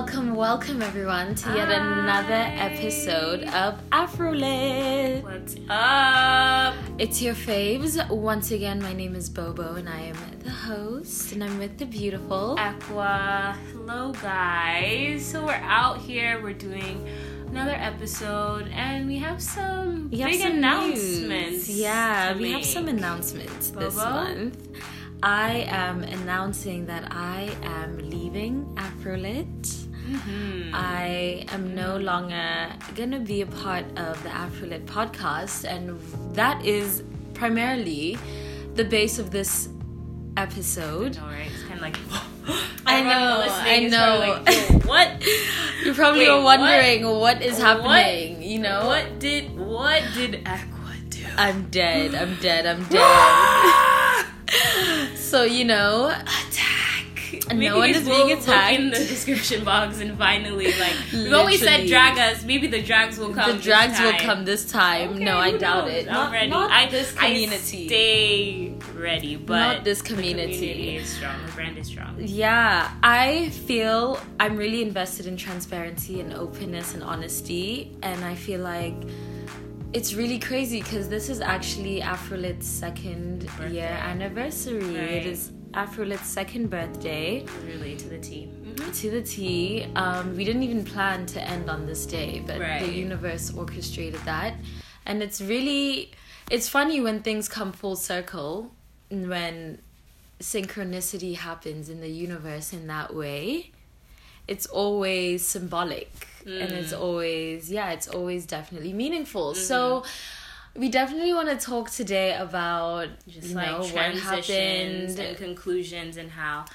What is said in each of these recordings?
Welcome, welcome everyone to yet another episode of Afrolit. What's up? It's your faves. Once again, my name is Bobo and I am the host, and I'm with the beautiful Aqua. Hello, guys. So we're out here. We're doing another episode, and we have some We have big some announcements. news. Yeah, we have some announcements this month. I am announcing that I am leaving Afrolit. Mhm. I am no longer gonna be a part of the Afrolit podcast, and that is primarily the base of this episode. I know, right? It's kind of like. I know, I know. Like, "Yo, what? You're probably Wait, wondering what is What? happening. You know, What did what did Aqua do? I'm dead. I'm dead. I'm dead. so you know, attack. And Maybe no one is being look in the description box and finally like we've always said drag us. Maybe the drags will come. the drags will come this time. Okay, no, I doubt knows? it. I'm Not, ready. not I, this I community. stay ready, but Not this the community. community is strong. The brand is strong. Yeah, I feel I'm really invested in transparency and openness and honesty, and I feel like it's really crazy because this is actually Afrolit's second Birthday. year anniversary. Right. It is Afrolit's second birthday Really to the T. to the T. Um, we didn't even plan to end on this day, but Right. the universe orchestrated that, and it's really it's funny when things come full circle, and when synchronicity happens in the universe in that way. It's always symbolic, and it's Mm. always yeah, it's always definitely meaningful. Mm-hmm. So. We definitely want to talk today about Just you like know what transitions happened, and conclusions and how,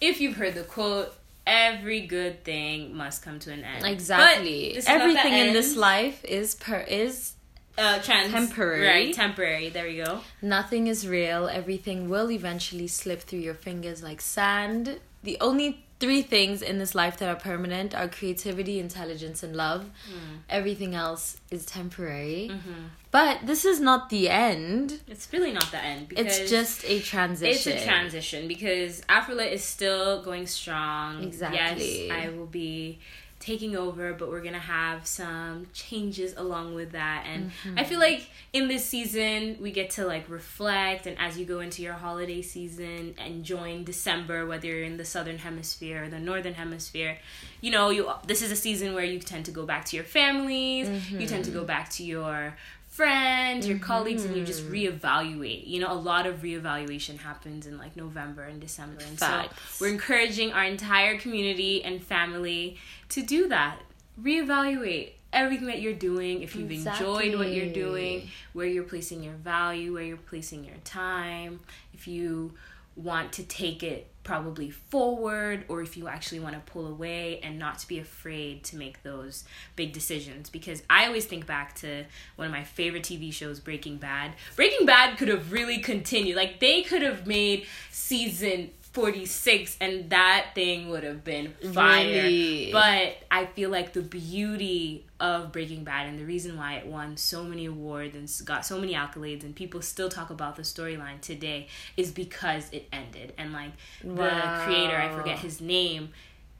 if you've heard the quote, every good thing must come to an end. Exactly. But this is not the Everything in this life is per is uh, trans- temporary. Right, temporary. There you go. nothing is real. Everything will eventually slip through your fingers like sand. The only three things in this life that are permanent are creativity, intelligence, and love. Hmm. Everything else is temporary. Mm-hmm. But this is not the end. It's really not the end because It's just a transition. It's a transition because Afrolit is still going strong. Exactly. Yes, I will be taking over, but we're gonna have some changes along with that. And Mm-hmm. I feel like in this season we get to like reflect and as you go into your holiday season and join December, whether you're in the southern hemisphere or the northern hemisphere, you know, you this is a season where you tend to go back to your families, you tend to Mm-hmm. go back to your friends, your colleagues, and you just mm-hmm. reevaluate. You know, a lot of reevaluation happens in like November and December. And Facts. so we're encouraging our entire community and family to do that. Reevaluate everything that you're doing. If you've enjoyed what you're doing, where you're placing your value, where you're placing your time, if you want to take it probably forward or if you actually want to pull away and not to be afraid to make those big decisions because I always think back to one of my favorite TV shows Breaking Bad. Breaking Bad could have really continued. Like they could have made season 46 and that thing would have been fire. Really? But I feel like the beauty of Breaking Bad and the reason why it won so many awards and got so many accolades and people still talk about the storyline today is because it ended and like the creator I forget his name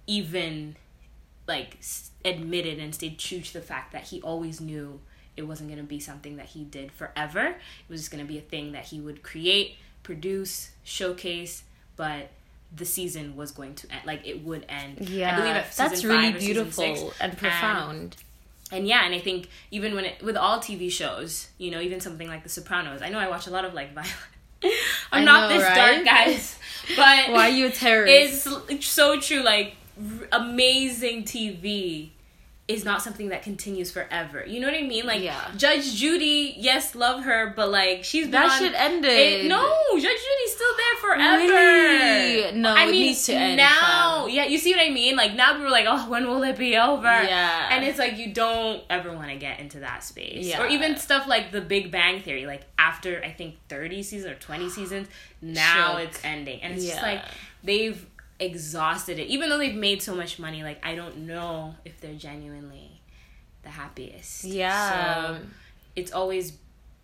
even like s- admitted and stayed true to the fact that he always knew it wasn't going to be something that he did forever. It was just going to be a thing that he would create, produce, showcase, but the season was going to end. Like it would end. Yeah, I believe at season that's really season six. beautiful and profound. And yeah, and I think even when it with all TV shows, you know, even something like The Sopranos. I know I watch a lot of like violent. I'm I not know, this right? dark, guys, but Why are you a terrorist? it's so true. Like r- amazing TV is not something that continues forever. You know what I mean? Like Yeah. Judge Judy, yes, love her, but like she's been That on- shit ended. It- no, Judge Judy's still there forever. Really? No, I mean needs to end, now. Yeah, you see what I mean? Like now we're like, oh, when will it be over? Yeah. and it's like you don't ever want to get into that space. Yeah. Or even stuff like The Big Bang Theory. Like after I think thirty seasons or twenty seasons, now Shook. it's ending, and it's just like they've exhausted it. Even though they've made so much money, like I don't know if they're genuinely the happiest. Yeah. So it's always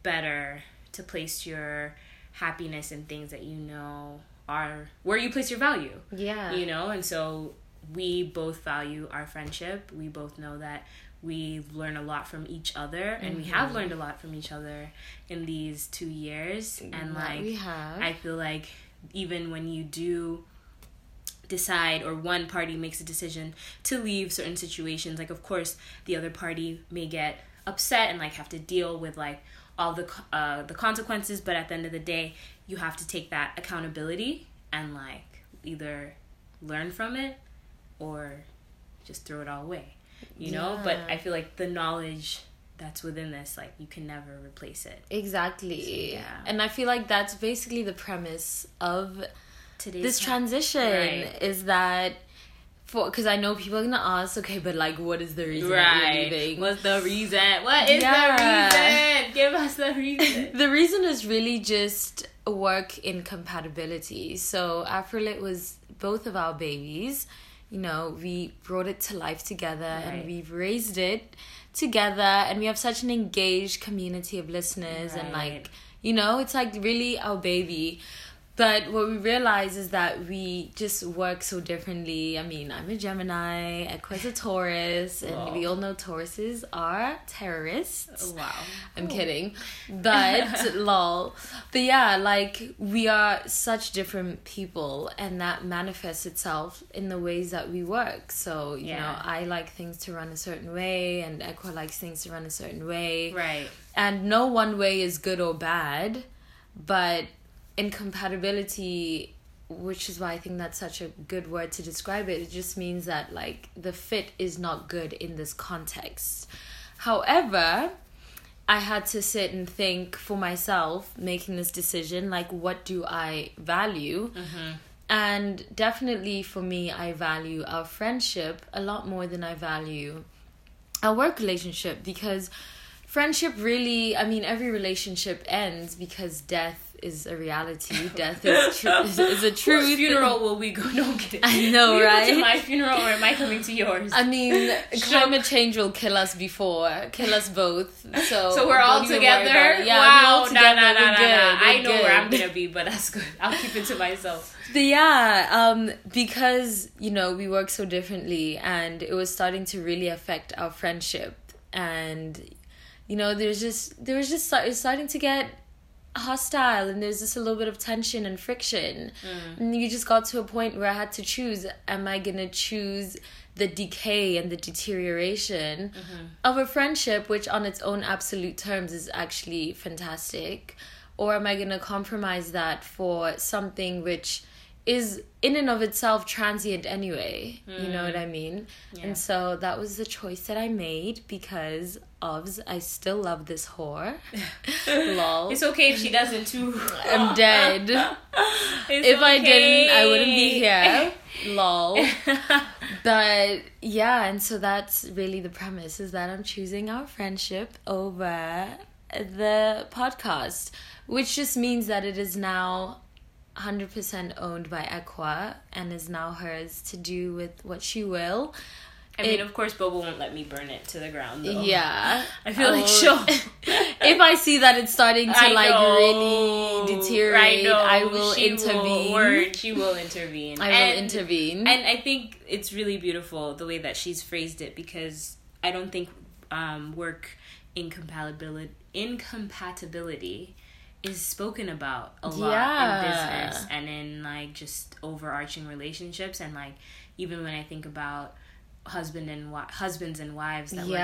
better to place your happiness and things that you know are where you place your value. yeah. You know, and so we both value our friendship. We both know that we learn a lot from each other and we have mm-hmm. learned a lot from each other in these two years and That like we have. i feel like even when you do decide or one party makes a decision to leave certain situations like of course the other party may get upset and like have to deal with like all the uh, the consequences but at the end of the day you have to take that accountability and like either learn from it or just throw it all away you know but i feel like the knowledge that's within this like you can never replace it Exactly. Yeah. And I feel like that's basically the premise of today's this transition Right. is that for because I know people are gonna ask, okay, but like, what is the reason Right. leaving? What's the reason? What is Yeah. the reason? Give us the reason. the reason is really just work incompatibility. So Afrolit was both of our babies. You know, we brought it to life together Right. and we've raised it together and we have such an engaged community of listeners and like you know, it's like really our baby. But what we realize is that we just work so differently. I mean, I'm a Gemini, Aqua's a Taurus, and Wow. we all know Tauruses are terrorists. Wow. I'm kidding. But lol. But yeah, like we are such different people and that manifests itself in the ways that we work. So, you Yeah. know, I like things to run a certain way and Aqua likes things to run a certain way. Right. And no one way is good or bad, but incompatibility which is why I think that's such a good word to describe it. It just means that like the fit is not good in this context. However, I had to sit and think for myself making this decision like what do I value? Mm-hmm. And definitely for me I value our friendship a lot more than I value our work relationship because friendship really I mean every relationship ends because death is a reality. Death is tr- is, is a Whose truth. funeral will we go? No I'm kidding. I know, Will go right? to my funeral or am I coming to yours? I mean, climate change will kill us before, kill us both. So, so we're all don't even worry together. Yeah, wow. we're all together. Nah, nah, nah, we're nah, good. nah. I know where I'm gonna be, but that's good. I'll keep it to myself. But yeah, um, because you know we work so differently, and it was starting to really affect our friendship, and you know there's just there was just start- it's starting to get hostile, and there's just a little bit of tension and friction, mm. and you just got to a point where I had to choose: am I gonna choose the decay and the deterioration mm-hmm. of a friendship, which on its own absolute terms is actually fantastic, or am I going to compromise that for something which is in and of itself transient anyway? You know what I mm. mean? Yeah. And so that was the choice that I made because of I still love this whore. Lol. It's okay if she doesn't too. I'm dead. It's if I didn't, I wouldn't be here. Lol. But yeah, and so that's really the premise is that I'm choosing our friendship over the podcast, which just means that it is now 100% owned by Aqua and is now hers to do with what she will. I mean, It- of course, Bobo won't let me burn it to the ground. Though. Yeah. I feel like will- she'll. if I see that it's starting to I like know. really deteriorate, I, will she intervene. Will, word, she will intervene. I will intervene. And I think it's really beautiful the way that she's phrased it because I don't think um, work incompatibility incompatibility is spoken about a lot Yeah. in business and in like just overarching relationships and like even when I think about husband and wi- husbands and wives that work together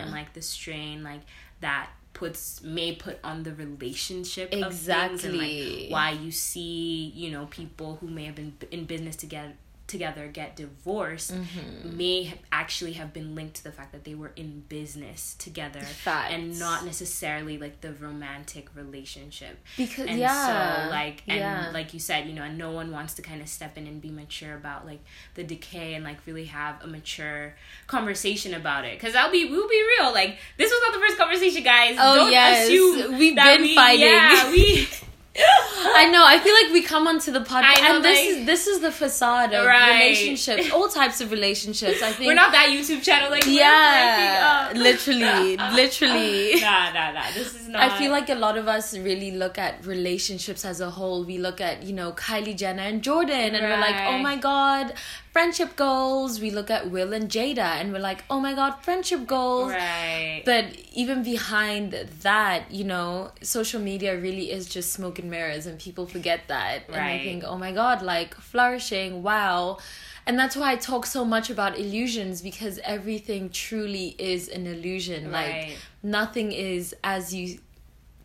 and like the strain like that puts may put on the relationship of things and Exactly. like why you see you know people who may have been in business together together get divorced Mm-hmm. may have actually have been linked to the fact that they were in business together Facts. and not necessarily like the romantic relationship because and yeah, so like and yeah. like you said you know and no one wants to kind of step in and be mature about like the decay and like really have a mature conversation about it because i'll be we'll be real like this was not the first conversation guys Oh, Don't yes. assume We've been we, fighting. yeah we I know. I feel like we come onto the podcast, know, and this like- is this is the facade of Right. relationships, all types of relationships. I think. we're not that youtube channel like yeah, literally, literally. nah nah nah this is not I feel like a lot of us really look at relationships as a whole. We look at, you know, Kylie Jenner and Jordyn, and we're like, oh my god, friendship goals. We look at Will and Jada and we're like, oh my god, friendship goals. Right. But even behind that, you know, social media really is just smoke and mirrors, and people forget that. And I think, oh my god, like flourishing, wow. And that's why I talk so much about illusions because everything truly is an illusion. Like nothing is as you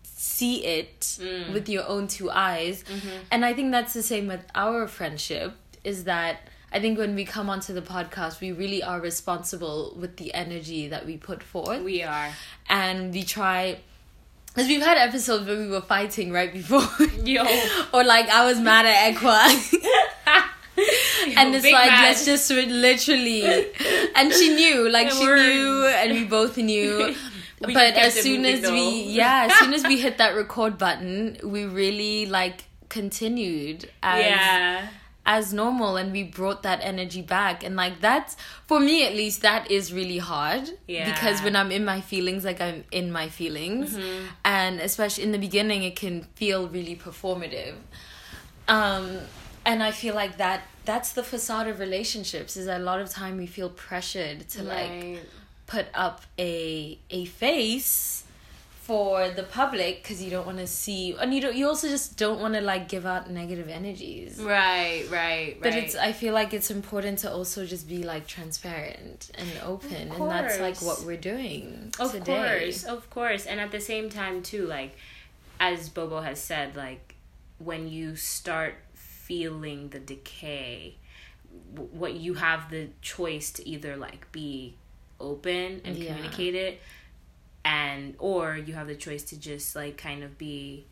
see it Mm. with your own two eyes. Mm-hmm. And I think that's the same with our friendship is that I think when we come onto the podcast, we really are responsible with the energy that we put forth we are. and we try because we've had episodes where we were fighting right before Yo. or like i was mad at Aqua and it's like mad. let's just literally and she knew like she knew and we both knew We but as soon as we yeah as soon as we hit that record button we really like continued as yeah. As normal and we brought that energy back and like that's for me at least that is really hard Yeah. because when i'm in my feelings like i'm in my feelings Mm-hmm. and especially in the beginning it can feel really performative um and i feel like that that's the facade of relationships is that a lot of time we feel pressured to like put up a a face for the public because you don't want to see and you don't you also just don't want to like give out negative energies Right, right, right. but it's i feel like it's important to also just be like transparent and open and that's like what we're doing of today course, of course. And at the same time too, like as Bobo has said, like when you start feeling the decay, what you have the choice to either like be open and Yeah. communicate it and or you have the choice to just like kind of be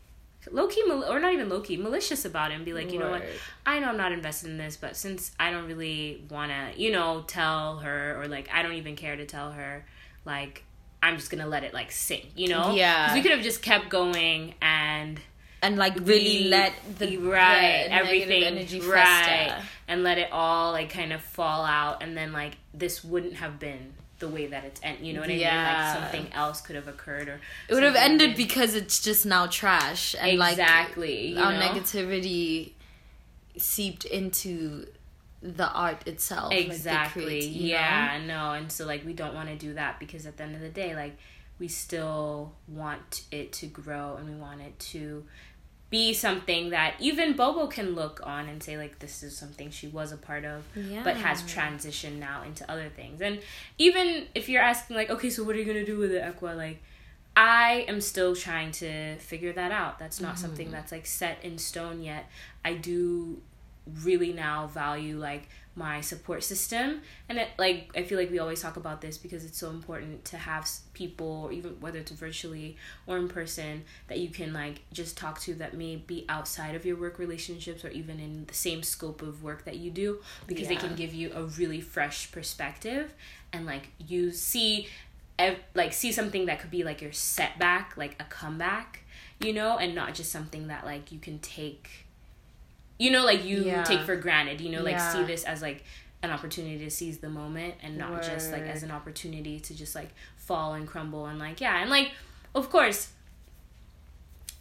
low key mal- or not even low key malicious about it and be like you know what I know I'm not invested in this but since I don't really want to you know tell her or like I don't even care to tell her like I'm just gonna let it like sink you know Yeah. we could have just kept going and and like really let the right the everything energy right fester. and let it all like kind of fall out and then like this wouldn't have been the way that it's end you know what i Yeah. mean like something else could have occurred or it would have ended been- because it's just now trash and like exactly you our know? negativity seeped into the art itself like the exactly know? yeah no and so like we don't want to do that because at the end of the day like we still want it to grow and we want it to be something that even bobo can look on and say like this is something she was a part of but has transitioned now into other things. And even if you're asking like okay so what are you gonna do with it Aqua like i am still trying to figure that out. That's not mm-hmm. something that's like set in stone yet. I do really now value like my support system. And it like i feel like we always talk about this because it's so important to have people or even whether it's virtually or in person that you can like just talk to that may be outside of your work relationships or even in the same scope of work that you do because they can give you a really fresh perspective and like you see ev- like see something that could be like your setback like a comeback you know and not just something that like you can take you know like you Yeah. take for granted you know like see this as like an opportunity to seize the moment and not just like as an opportunity to just like fall and crumble and like yeah and like of course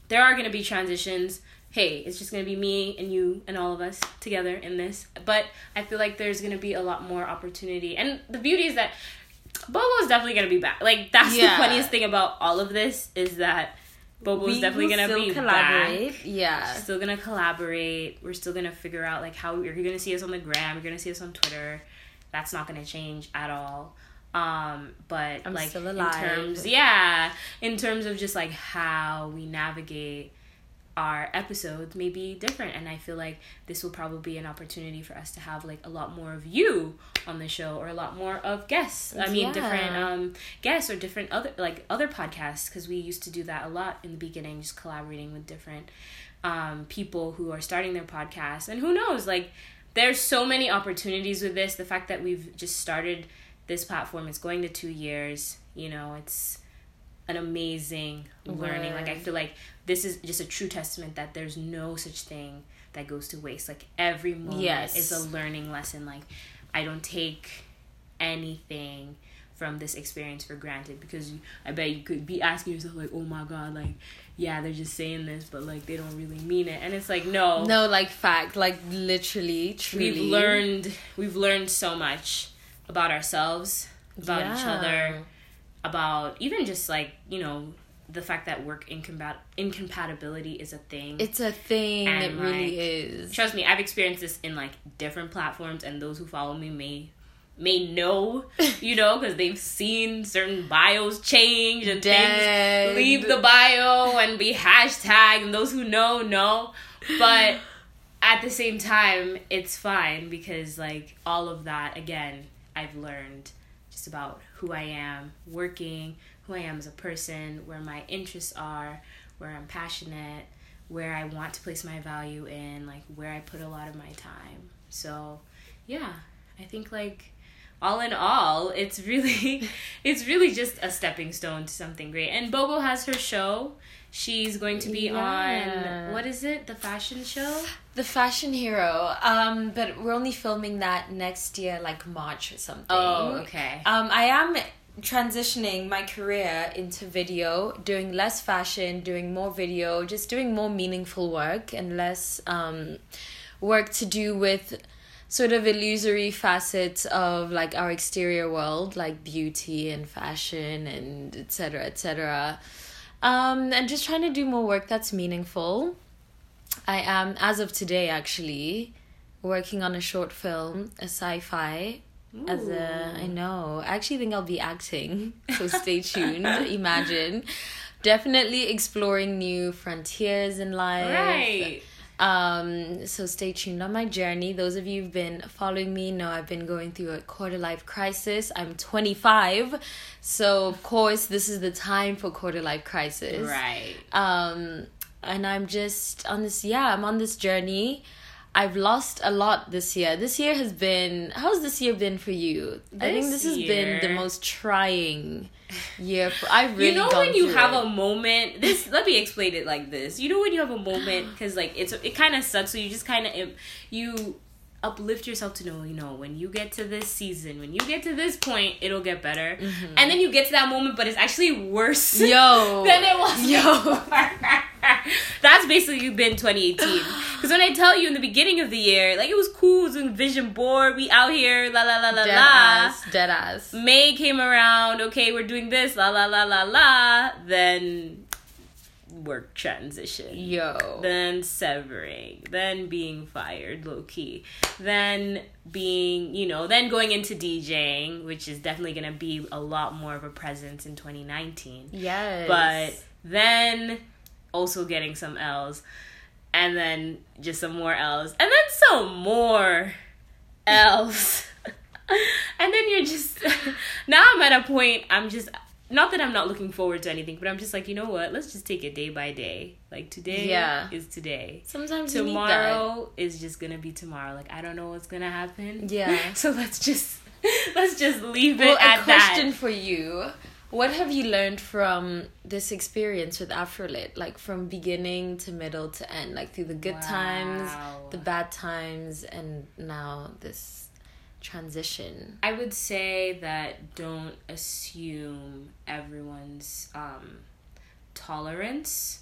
there are going to be transitions. Hey it's just going to be me and you and all of us together in this but i feel like there's going to be a lot more opportunity. And the beauty is that bobo is definitely going to be back. Like that's Yeah. the funniest thing about all of this is that is We definitely will going to still be collaborate back yeah still gonna collaborate. We're still gonna figure out like how you're gonna see us on the gram. You're gonna see us on Twitter. That's not gonna change at all. Um, but I'm like still in terms, yeah, in terms of just like how we navigate our episodes may be different and i feel like this will probably be an opportunity for us to have like a lot more of you on the show or a lot more of guests. I mean Yeah. different um guests or different other like other podcasts because we used to do that a lot in the beginning just collaborating with different um people who are starting their podcasts and who knows like there's so many opportunities with this. The fact that we've just started this platform it's going to two years you know it's an amazing learning. Like i feel like this is just a true testament that there's no such thing that goes to waste. Like every moment Yes. is a learning lesson. Like i don't take anything from this experience for granted because you, I bet you could be asking yourself like, oh my god, like yeah, they're just saying this, but like they don't really mean it, and it's like no, no, like fact, like literally, truly, we've learned we've learned so much about ourselves, about yeah. each other, about even just like you know the fact that work incompat- incompatibility is a thing. It's a thing. And it like, really is. Trust me, I've experienced this in like different platforms, and those who follow me may may know, you know, because they've seen certain bios change and Dead. things leave the bio and be hashtag, and those who know know. But at the same time, it's fine because like all of that again, I've learned just about who I am working, who I am as a person, where my interests are, where I'm passionate, where I want to place my value in, like where I put a lot of my time. So, yeah, I think like all in all, it's really it's really just a stepping stone to something great. And Bobo has her show. She's going to be yeah. on what is it? The fashion show? The Fashion Hero. Um, but we're only filming that next year, like March or something. Oh, okay. Um, I am transitioning my career into video, doing less fashion, doing more video, just doing more meaningful work and less um, work to do with sort of illusory facets of like our exterior world, like beauty and fashion and etc. etc. Um, and just trying to do more work that's meaningful. I am, as of today, actually working on a short film, a sci-fi Ooh. as a I know. I actually think I'll be acting. So stay tuned. Imagine. Definitely exploring new frontiers in life. Right. Um, so stay tuned on my journey. Those of you who've been following me know I've been going through a quarter life crisis. I'm 25, so of course this is the time for quarter life crisis. Right. Um, and I'm just on this. Yeah, I'm on this journey. I've lost a lot this year. This year has been how's this year been for you? This I think this year, has been the most trying year for I've really You know when you have it. a moment this let me explain it like this. You know when you have a moment cuz like it's it kind of sucks so you just kind of you uplift yourself to know, you know, when you get to this season, when you get to this point, it'll get better. Mm-hmm. And then you get to that moment, but it's actually worse Yo. than it was. Yo. That's basically been 2018. Because when I tell you in the beginning of the year, like it was cool, doing vision board, we out here, la la la la dead la. Ass, dead ass. May came around, okay, we're doing this, la la la la la. Then work transition. Yo. Then severing. Then being fired, low key. Then being, you know, then going into DJing, which is definitely going to be a lot more of a presence in 2019. Yes. But then also getting some L's. And then just some more L's. And then some more L's. and then you're just now I'm at a point I'm just not that I'm not looking forward to anything, but I'm just like, you know what? Let's just take it day by day. Like today yeah. is today. Sometimes tomorrow is just gonna be tomorrow. Like I don't know what's gonna happen. Yeah. so let's just let's just leave it well, at that. A question for you. What have you learned from this experience with Afrolit? Like from beginning to middle to end, like through the good wow. times, the bad times, and now this transition? I would say that don't assume everyone's um, tolerance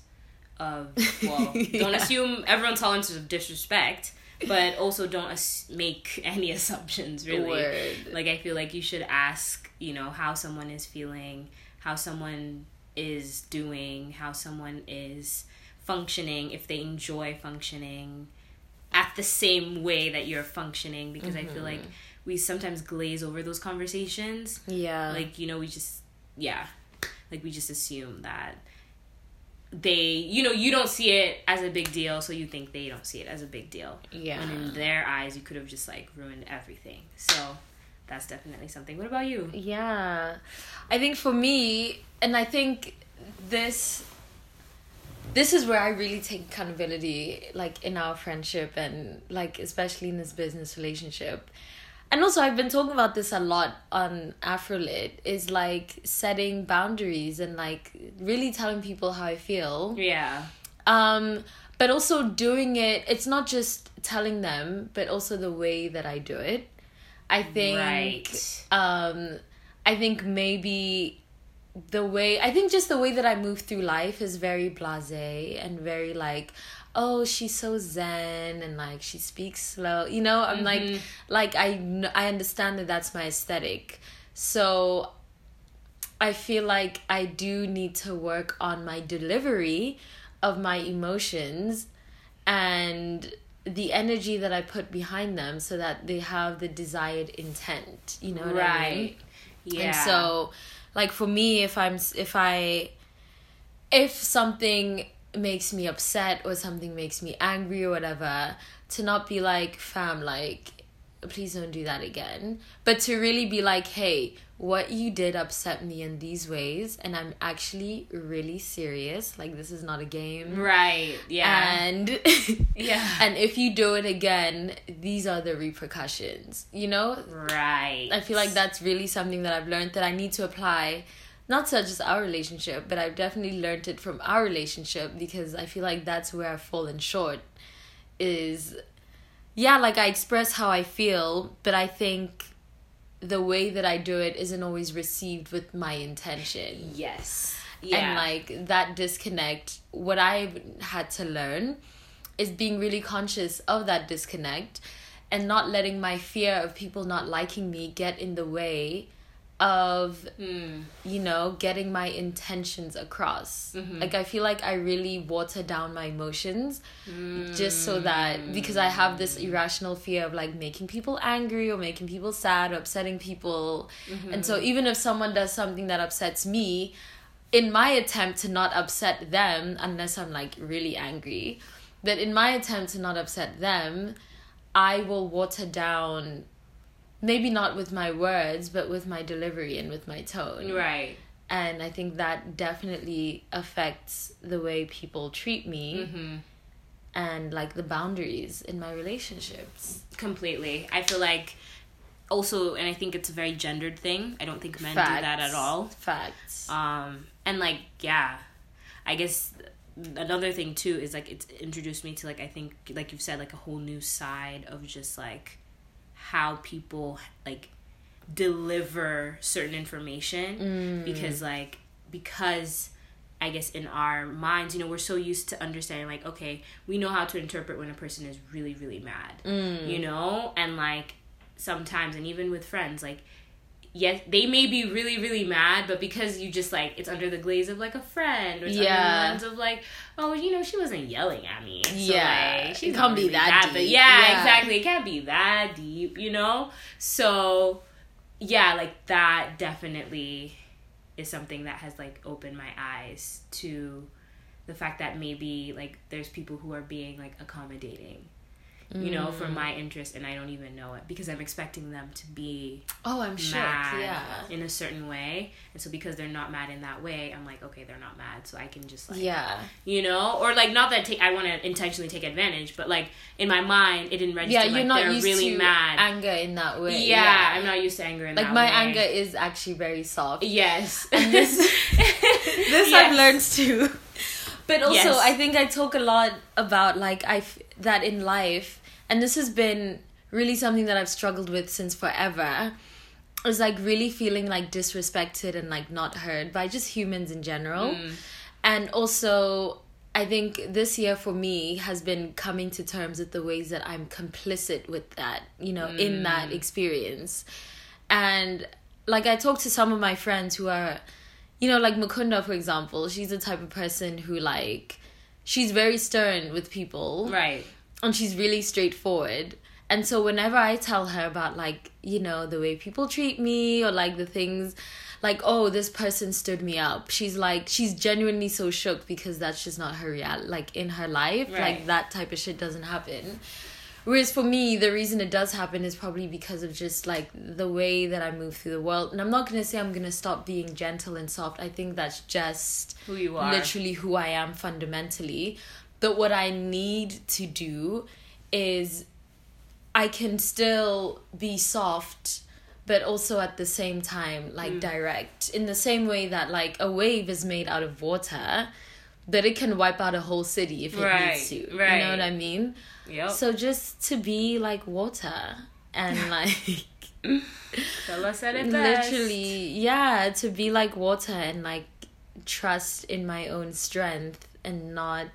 of well, yeah. don't assume everyone's tolerance of disrespect, but also don't as- make any assumptions. Really, Word. like I feel like you should ask, you know, how someone is feeling, how someone is doing, how someone is functioning, if they enjoy functioning at the same way that you're functioning because mm-hmm. I feel like mm-hmm we sometimes glaze over those conversations. Yeah. Like, you know, we just yeah. Like we just assume that they you know, you don't see it as a big deal, so you think they don't see it as a big deal. Yeah. And in their eyes you could have just like ruined everything. So that's definitely something. What about you? Yeah. I think for me and I think this this is where I really take accountability, like in our friendship and like especially in this business relationship and also I've been talking about this a lot on Afrolit is like setting boundaries and like really telling people how I feel. Yeah. Um but also doing it it's not just telling them but also the way that I do it. I think right. um I think maybe the way I think just the way that I move through life is very blasé and very like oh she's so zen and like she speaks slow you know i'm like Mhm. like i i understand that that's my aesthetic so i feel like i do need to work on my delivery of my emotions and the energy that i put behind them so that they have the desired intent you know what i mean right. Yeah. and so, like for me, if I'm if I if something makes me upset or something makes me angry or whatever, to not be like, fam, like please don't do that again. But to really be like, hey, what you did upset me in these ways and I'm actually really serious. Like this is not a game. right. Yeah. And Yeah. and if you do it again, these are the repercussions. You know? right. I feel like that's really something that I've learned that I need to apply, not to just our relationship, but I've definitely learned it from our relationship because I feel like that's where I've fallen short. Is, yeah, like I express how I feel, but I think the way that I do it isn't always received with my intention. yes. Yeah. And like that disconnect, what I've had to learn is being really conscious of that disconnect and not letting my fear of people not liking me get in the way of Mm. you know getting my intentions across. Mm-hmm. Like i feel like i really water down my emotions hmm. just so that because i have this irrational fear of like making people angry or making people sad or upsetting people. And so mm-hmm. even if someone does something that upsets me in my attempt to not upset them unless i'm like really angry but in my attempt to not upset them i will water down maybe not with my words but with my delivery and with my tone Right. and i think that definitely affects the way people treat me Mm-hmm. and like the boundaries in my relationships Completely. I feel like also, and I think it's a very gendered thing. I don't think men do that at all. facts Um, and like, yeah, I guess another thing too is like it's introduced me to like I think like you've said like a whole new side of just like how people like deliver certain information mm. because like because I guess in our minds, you know, we're so used to understanding like, okay, we know how to interpret when a person is really, really mad. Mm. You know? And like sometimes and even with friends, like yes, they may be really, really mad, but because you just like it's under the glaze of like a friend or it's Yeah. under the lens of like, oh, you know, she wasn't yelling at me. So, Yeah. like, not can't be that But deep. yeah, Yeah. exactly. It can't be that deep, you know? So yeah, like that definitely is something that has like opened my eyes to the fact that maybe like there's people who are being like accommodating you know for Mm. my interest and i don't even know it because i'm expecting them to be oh i'm sure, yeah in a certain way and so because they're not mad in that way i'm like okay they're not mad so i can just like yeah you know or like not that take i want to intentionally take advantage but like in my mind it didn't register yeah you're like not they're used really to mad anger in that way yeah, i'm not used to anger in like that my way. anger is actually very soft yes And this- this Yes. I've learned too. But also, Yes. I think I talk a lot about like I f- that in life, and this has been really something that I've struggled with since forever. Is like really feeling like disrespected and like not heard by just humans in general, mm. and also. I think this year for me has been coming to terms with the ways that I'm complicit with that, you know, in that mm. experience. And like I talked to some of my friends who are you know, like Mukunda, for example, she's the type of person who like she's very stern with people right and she's really straightforward. And so whenever I tell her about like, you know, the way people treat me or like the things like, oh, this person stood me up, she's like she's genuinely so shook because that's just not her reality like in her life. Like that type of shit doesn't happen. Whereas for me, the reason it does happen is probably because of just like the way that I move through the world. And I'm not gonna say I'm gonna stop being gentle and soft. I think that's just who you are literally who I am fundamentally. But what I need to do is I can still be soft but also at the same time like mm. direct in the same way that like a wave is made out of water but it can wipe out a whole city if it Right, needs to. right. You know what I mean? yep So just to be like water and like said it best. Literally, yeah, to be like water and like trust in my own strength and not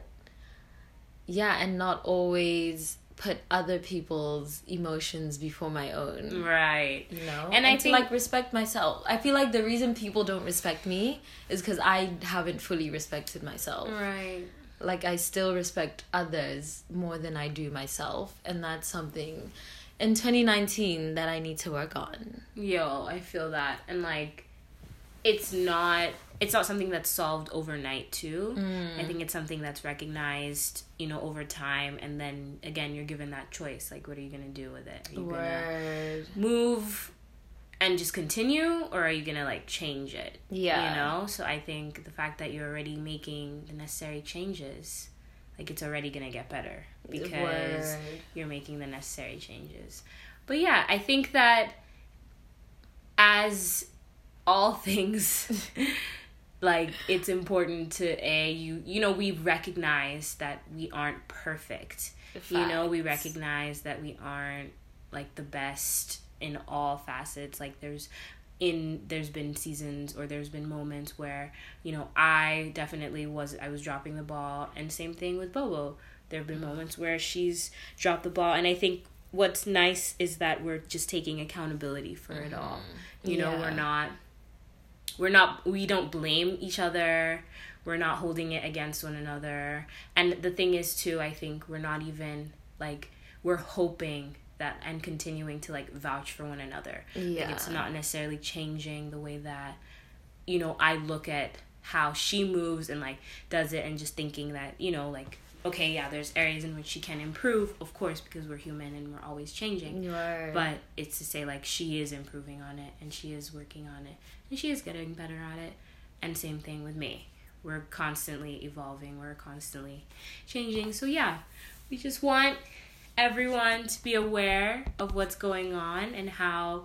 yeah, and not always put other people's emotions before my own. Right. You know? And I to think- like respect myself. I feel like the reason people don't respect me is because I haven't fully respected myself. Right. Like I still respect others more than I do myself. And that's something in 2019 that I need to work on. Yo, I feel that. And like it's not it's not something that's solved overnight too. I mm. think it's something that's recognized, you know, over time and then again you're given that choice. Like what are you gonna do with it? Are you gonna move and just continue or are you gonna like change it? Yeah. You know? So I think the fact that you're already making the necessary changes, like it's already gonna get better because Word. you're making the necessary changes. But yeah, I think that as all things like it's important to a you you know we recognize that we aren't perfect. You know, we recognize that we aren't like the best in all facets. Like there's in there's been seasons or there's been moments where you know I definitely was I was dropping the ball and same thing with Bobo. There have been mm-hmm. moments where she's dropped the ball and I think what's nice is that we're just taking accountability for it all. Mm-hmm. You know, Yeah. we're not we're not we don't blame each other. We're not holding it against one another. And the thing is too, I think we're not even like we're hoping that and continuing to like vouch for one another. Like, Yeah. it's not necessarily changing the way that you know, I look at how she moves and like does it and just thinking that, you know, like okay, yeah, there's areas in which she can improve, of course, because we're human and we're always changing. Word. But it's to say like she is improving on it and she is working on it and she is getting better at it. And same thing with me. We're constantly evolving, we're constantly changing. So yeah, we just want everyone to be aware of what's going on and how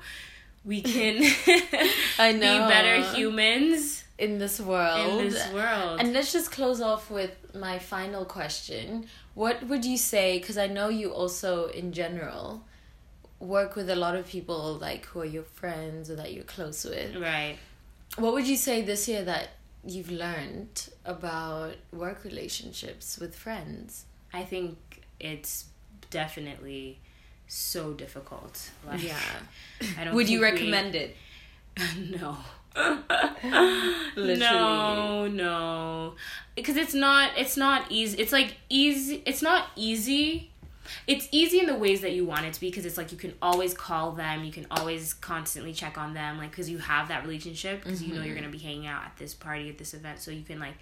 we can I be better humans in this world. in this world. And let's just close off with my final question. What would you say? Because I know you also, in general, work with a lot of people like who are your friends or that you're close with. right. What would you say this year that you've learned about work relationships with friends? I think it's definitely so difficult. Like, Yeah. I don't Would you think we- recommend it? no. Literally. No, no. Because it's not it's not easy. It's like easy it's not easy. It's easy in the ways that you want it to be because it's like you can always call them, you can always constantly check on them like cuz you have that relationship because you know you're mm-hmm. going to be hanging out at this party at this event so you can like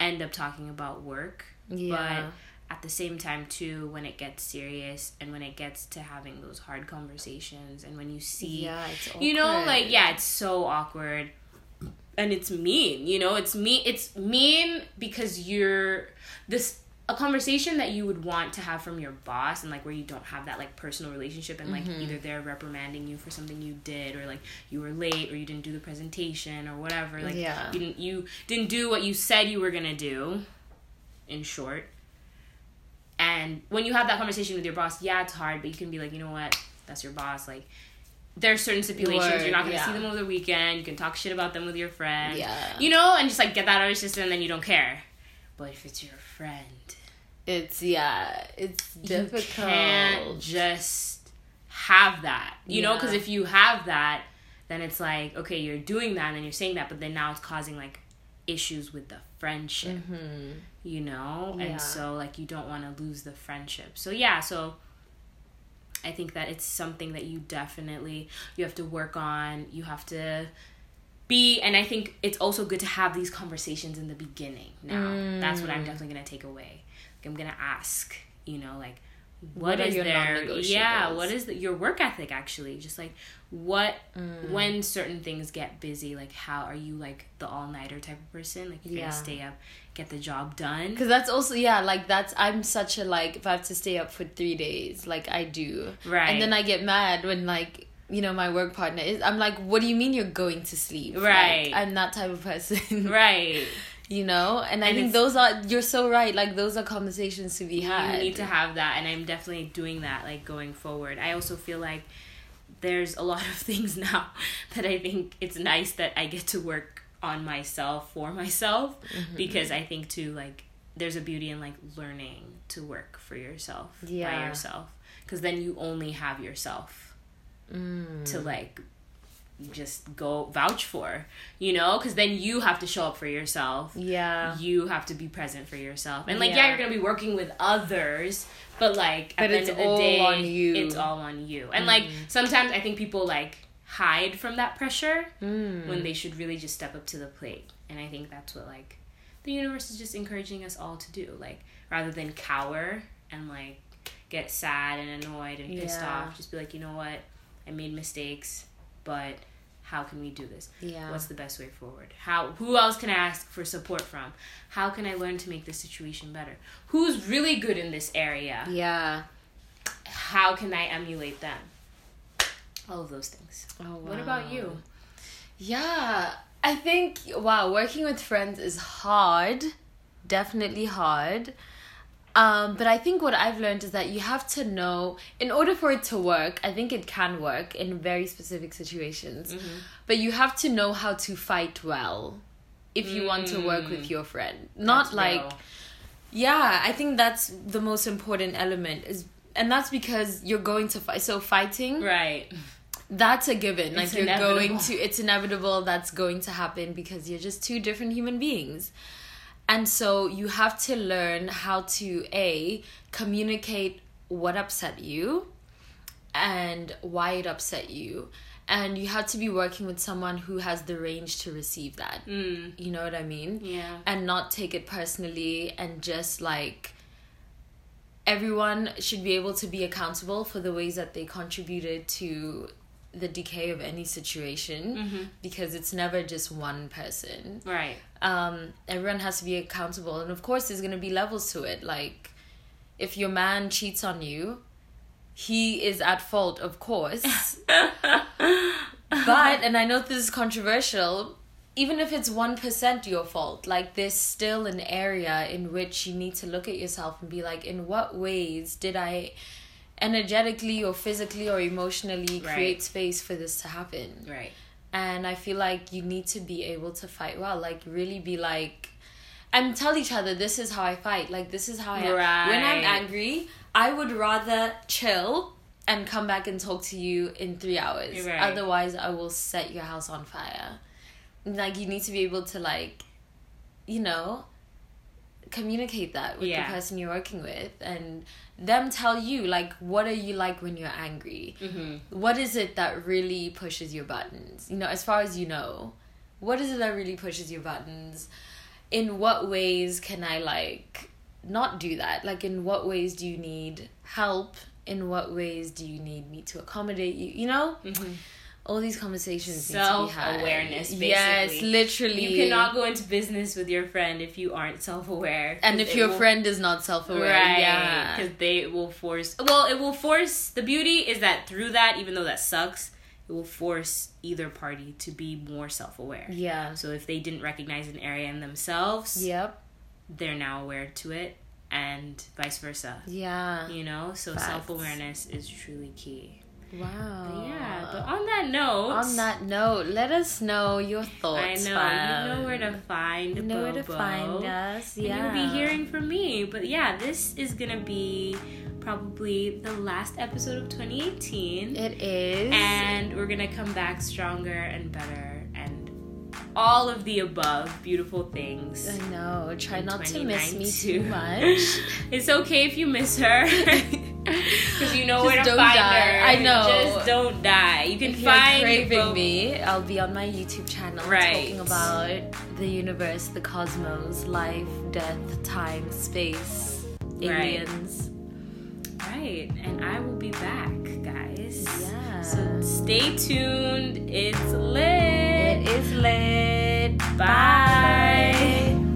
end up talking about work. Yeah. But at the same time too when it gets serious and when it gets to having those hard conversations and when you see Yeah, it's you know like yeah it's so awkward and it's mean you know it's mean it's mean because you're this a conversation that you would want to have from your boss and like where you don't have that like personal relationship and like Mm-hmm. either they're reprimanding you for something you did or like you were late or you didn't do the presentation or whatever like Yeah. you didn't you didn't do what you said you were gonna do in short and when you have that conversation with your boss yeah it's hard but you can be like you know what that's your boss like there's certain stipulations Word, you're not gonna yeah. see them over the weekend you can talk shit about them with your friend Yeah. you know and just like get that out of your system and then you don't care but if it's your friend It's yeah, it's difficult. you can't just have that you know because if you have that then it's like okay you're doing that and you're saying that but then now it's causing like issues with the friendship you know Mm-hmm. Yeah. and so like you don't want to lose the friendship so yeah so i think that it's something that you definitely you have to work on you have to be and i think it's also good to have these conversations in the beginning now that's what Mm. i'm definitely going to take away like, i'm going to ask you know like What what is your there yeah what is the, your work ethic actually just like what Mm. when certain things get busy like how are you like the all-nighter type of person like you're Yeah. gonna stay up get the job done Because that's also yeah, like that's I'm such a like if I have to stay up for three days, like I do, Right. And then I get mad when like you know my work partner is. I'm like, what do you mean you're going to sleep? Like, Right. I'm that type of person, right You know, and I And think those are you're so right. Like those are conversations to be had. you need to have that and i'm definitely doing that like going forward i also feel like there's a lot of things now that I think it's nice that I get to work on myself for myself Mm-hmm. because I think too like there's a beauty in like learning to work for yourself by yourself because then you only have yourself Mm. to like just go vouch for you know because then you have to show up for yourself Yeah. you have to be present for yourself and like yeah, Yeah. you're gonna be working with others but like But at the it's end of the all day on you. it's all on you and like sometimes i think people like hide from that pressure Mm. when they should really just step up to the plate and i think that's what like the universe is just encouraging us all to do like rather than cower and like get sad and annoyed and pissed Yeah. off just be like you know what i made mistakes but how can we do this? Yeah. what's the best way forward? How who else can i ask for support from? How can i learn to make this situation better? Who's really good in this area? Yeah. how can i emulate them? All of those things. Oh, what about you? Yeah, I think wow, working with friends is hard, definitely hard. Um, but I think what I've learned is that you have to know in order for it to work. I think it can work in very specific situations, but you have to know how to fight well if you want to work with your friend. Not That's like real. yeah, I think that's the most important element is and that's because you're going to fight. So fighting right that's a given. Like It's you're going to it's inevitable that's going to happen because you're just two different human beings. And so you have to learn how to a communicate what upset you and why it upset you. And you have to be working with someone who has the range to receive that. mm, You know what I mean? yeah and not take it personally and just like everyone should be able to be accountable for the ways that they contributed to the decay of any situation Mm-hmm. because it's never just one person. Right. Um everyone has to be accountable. And of course there's going to be levels to it. Like if your man cheats on you he is at fault of course. But and I know this is controversial, even if it's one percent your fault, like there's still an area in which you need to look at yourself and be like, in what ways did I energetically or physically or emotionally Right. create space for this to happen? right And I feel like you need to be able to fight well, like really be like and tell each other this is how I fight. Like this is how I am. When I'm angry, I would rather chill and come back and talk to you in three hours. Right. Otherwise I will set your house on fire. Like you need to be able to like you know communicate that with Yeah. the person you're working with and them tell you like what are you like when you're angry? Mm-hmm. what is it that really pushes your buttons? You know as far as you know what is it that really pushes your buttons? In what ways can i like not do that? Like in what ways do you need help? In what ways do you need me to accommodate you? You know? Mm-hmm. All these conversations need to. Self-awareness, yes literally. You cannot go into business with your friend if you aren't self-aware And if your will- friend is not self-aware right yeah. because they will force well it will force the beauty is that through that even though that sucks it will force either party to be more self-aware. Yeah. So if they didn't recognize an area in themselves yep. they're now aware to it and vice versa. Yeah. You know? So self-awareness is truly key wow But yeah but on that note on that note let us know your thoughts. I know you know where to find You know where to find us. Yeah. you'll be hearing from me. But yeah, this is gonna be probably the last episode of 2018. It is. and we're gonna come back stronger and better and all of the above beautiful things. I know. Try not to miss me too much. It's okay if you miss her. Because you know Just where to don't find die. her. I know. Just don't die. You can if find craving me, I'll be on my YouTube channel Right. talking about the universe, the cosmos, life, death, time, space, aliens. Right, and I will be back, guys. Yeah. So stay tuned. It's lit. It is lit. Bye.